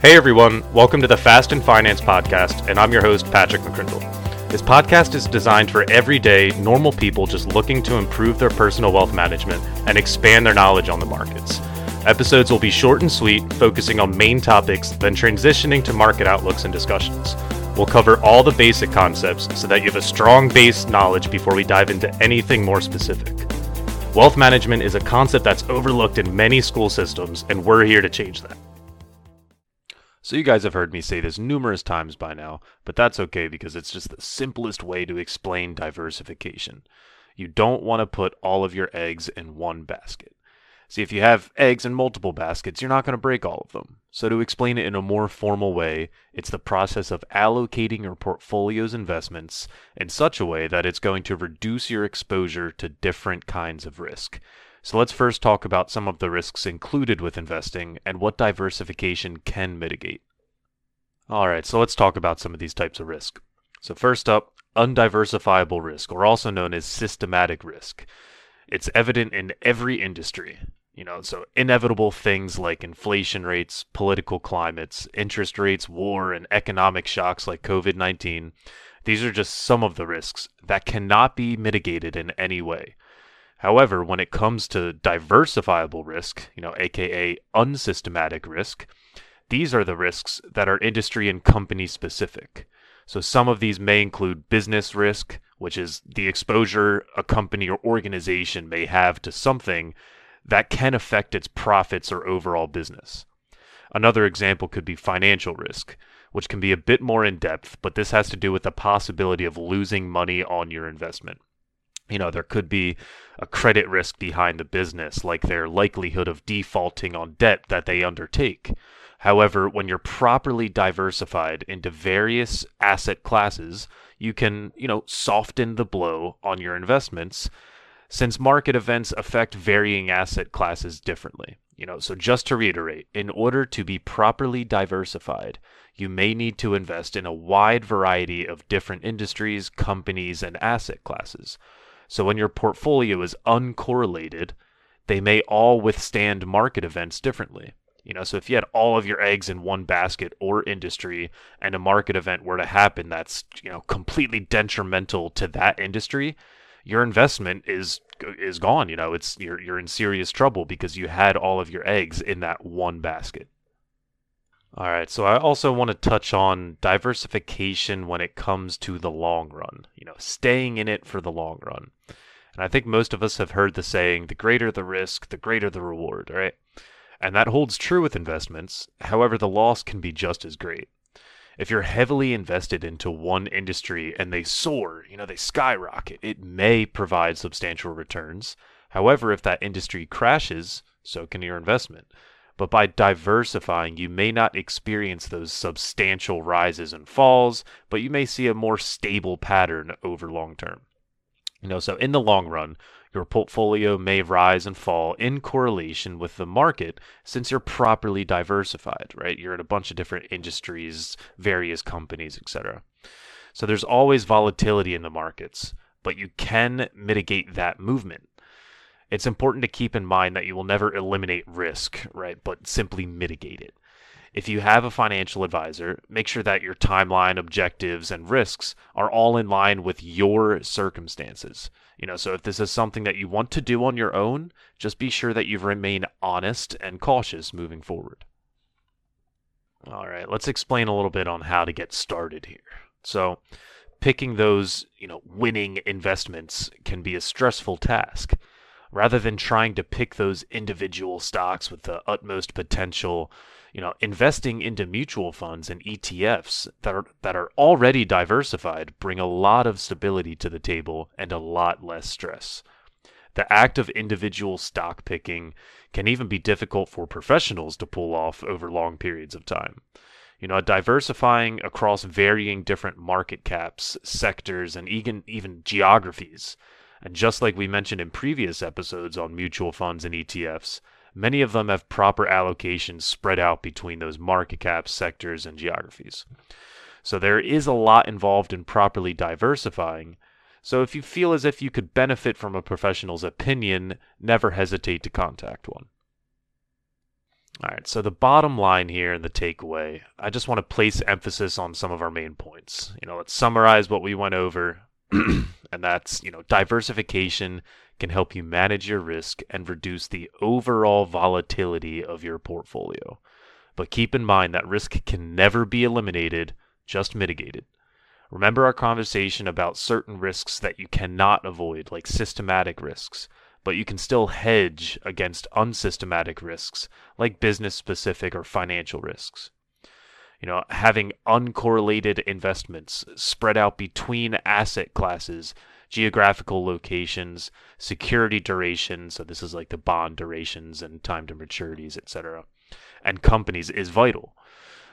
Hey everyone, welcome to the Fast and Finance podcast, and I'm your host, Patrick McCrindle. This podcast is designed for everyday, normal people just looking to improve their personal wealth management and expand their knowledge on the markets. Episodes will be short and sweet, focusing on main topics, then transitioning to market outlooks and discussions. We'll cover all the basic concepts so that you have a strong base knowledge before we dive into anything more specific. Wealth management is a concept that's overlooked in many school systems, and we're here to change that. So, you guys have heard me say this numerous times by now, but that's okay because it's just the simplest way to explain diversification. You don't want to put all of your eggs in one basket. See, if you have eggs in multiple baskets, you're not going to break all of them. So, to explain it in a more formal way, it's the process of allocating your portfolio's investments in such a way that it's going to reduce your exposure to different kinds of risk. So let's first talk about some of the risks included with investing and what diversification can mitigate. Alright, so let's talk about some of these types of risk. So first up, undiversifiable risk, or also known as systematic risk. It's evident in every industry. You know, so inevitable things like inflation rates, political climates, interest rates, war, and economic shocks like COVID 19, these are just some of the risks that cannot be mitigated in any way. However, when it comes to diversifiable risk, you know, aka unsystematic risk, these are the risks that are industry and company specific. So some of these may include business risk, which is the exposure a company or organization may have to something that can affect its profits or overall business. Another example could be financial risk, which can be a bit more in depth, but this has to do with the possibility of losing money on your investment you know, there could be a credit risk behind the business, like their likelihood of defaulting on debt that they undertake. However, when you're properly diversified into various asset classes, you can, you know, soften the blow on your investments since market events affect varying asset classes differently. You know, so just to reiterate, in order to be properly diversified, you may need to invest in a wide variety of different industries, companies, and asset classes. So when your portfolio is uncorrelated, they may all withstand market events differently. You know, so if you had all of your eggs in one basket or industry and a market event were to happen that's, you know, completely detrimental to that industry, your investment is is gone, you know, it's you're you're in serious trouble because you had all of your eggs in that one basket. All right, so I also want to touch on diversification when it comes to the long run, you know, staying in it for the long run. And I think most of us have heard the saying, the greater the risk, the greater the reward, right? And that holds true with investments. However, the loss can be just as great. If you're heavily invested into one industry and they soar, you know, they skyrocket, it may provide substantial returns. However, if that industry crashes, so can your investment. But by diversifying, you may not experience those substantial rises and falls, but you may see a more stable pattern over long term. You know, so in the long run, your portfolio may rise and fall in correlation with the market since you're properly diversified, right? You're in a bunch of different industries, various companies, etc. So there's always volatility in the markets, but you can mitigate that movement it's important to keep in mind that you will never eliminate risk, right, but simply mitigate it. If you have a financial advisor, make sure that your timeline, objectives, and risks are all in line with your circumstances. You know, so if this is something that you want to do on your own, just be sure that you remain honest and cautious moving forward. All right, let's explain a little bit on how to get started here. So, picking those, you know, winning investments can be a stressful task rather than trying to pick those individual stocks with the utmost potential, you know, investing into mutual funds and ETFs that are that are already diversified bring a lot of stability to the table and a lot less stress. The act of individual stock picking can even be difficult for professionals to pull off over long periods of time. You know, diversifying across varying different market caps, sectors, and even even geographies and just like we mentioned in previous episodes on mutual funds and ETFs, many of them have proper allocations spread out between those market caps, sectors, and geographies. So there is a lot involved in properly diversifying. So if you feel as if you could benefit from a professional's opinion, never hesitate to contact one. All right, so the bottom line here and the takeaway, I just want to place emphasis on some of our main points. You know, let's summarize what we went over, and that's, you know, diversification can help you manage your risk and reduce the overall volatility of your portfolio. But keep in mind that risk can never be eliminated, just mitigated. Remember our conversation about certain risks that you cannot avoid, like systematic risks but you can still hedge against unsystematic risks like business specific or financial risks. You know, having uncorrelated investments spread out between asset classes, geographical locations, security durations, so this is like the bond durations and time to maturities, etc., and companies is vital.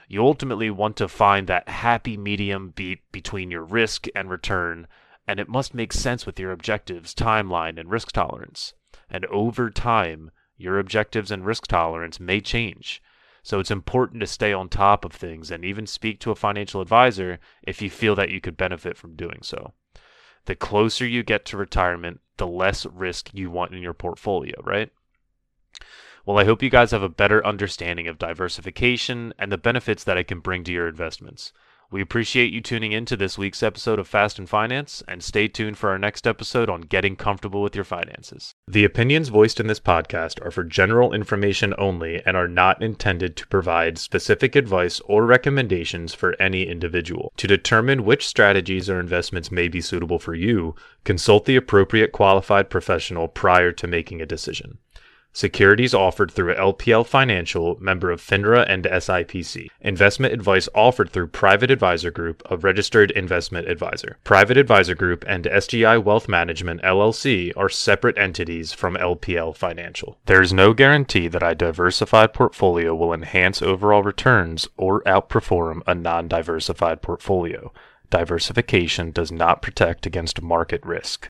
You ultimately want to find that happy medium beat between your risk and return and it must make sense with your objectives, timeline, and risk tolerance. And over time, your objectives and risk tolerance may change. So it's important to stay on top of things and even speak to a financial advisor if you feel that you could benefit from doing so. The closer you get to retirement, the less risk you want in your portfolio, right? Well, I hope you guys have a better understanding of diversification and the benefits that it can bring to your investments. We appreciate you tuning in to this week's episode of Fast and Finance, and stay tuned for our next episode on getting comfortable with your finances. The opinions voiced in this podcast are for general information only and are not intended to provide specific advice or recommendations for any individual. To determine which strategies or investments may be suitable for you, consult the appropriate qualified professional prior to making a decision. Securities offered through LPL Financial, member of FINRA and SIPC. Investment advice offered through Private Advisor Group, a registered investment advisor. Private Advisor Group and SGI Wealth Management LLC are separate entities from LPL Financial. There is no guarantee that a diversified portfolio will enhance overall returns or outperform a non diversified portfolio. Diversification does not protect against market risk.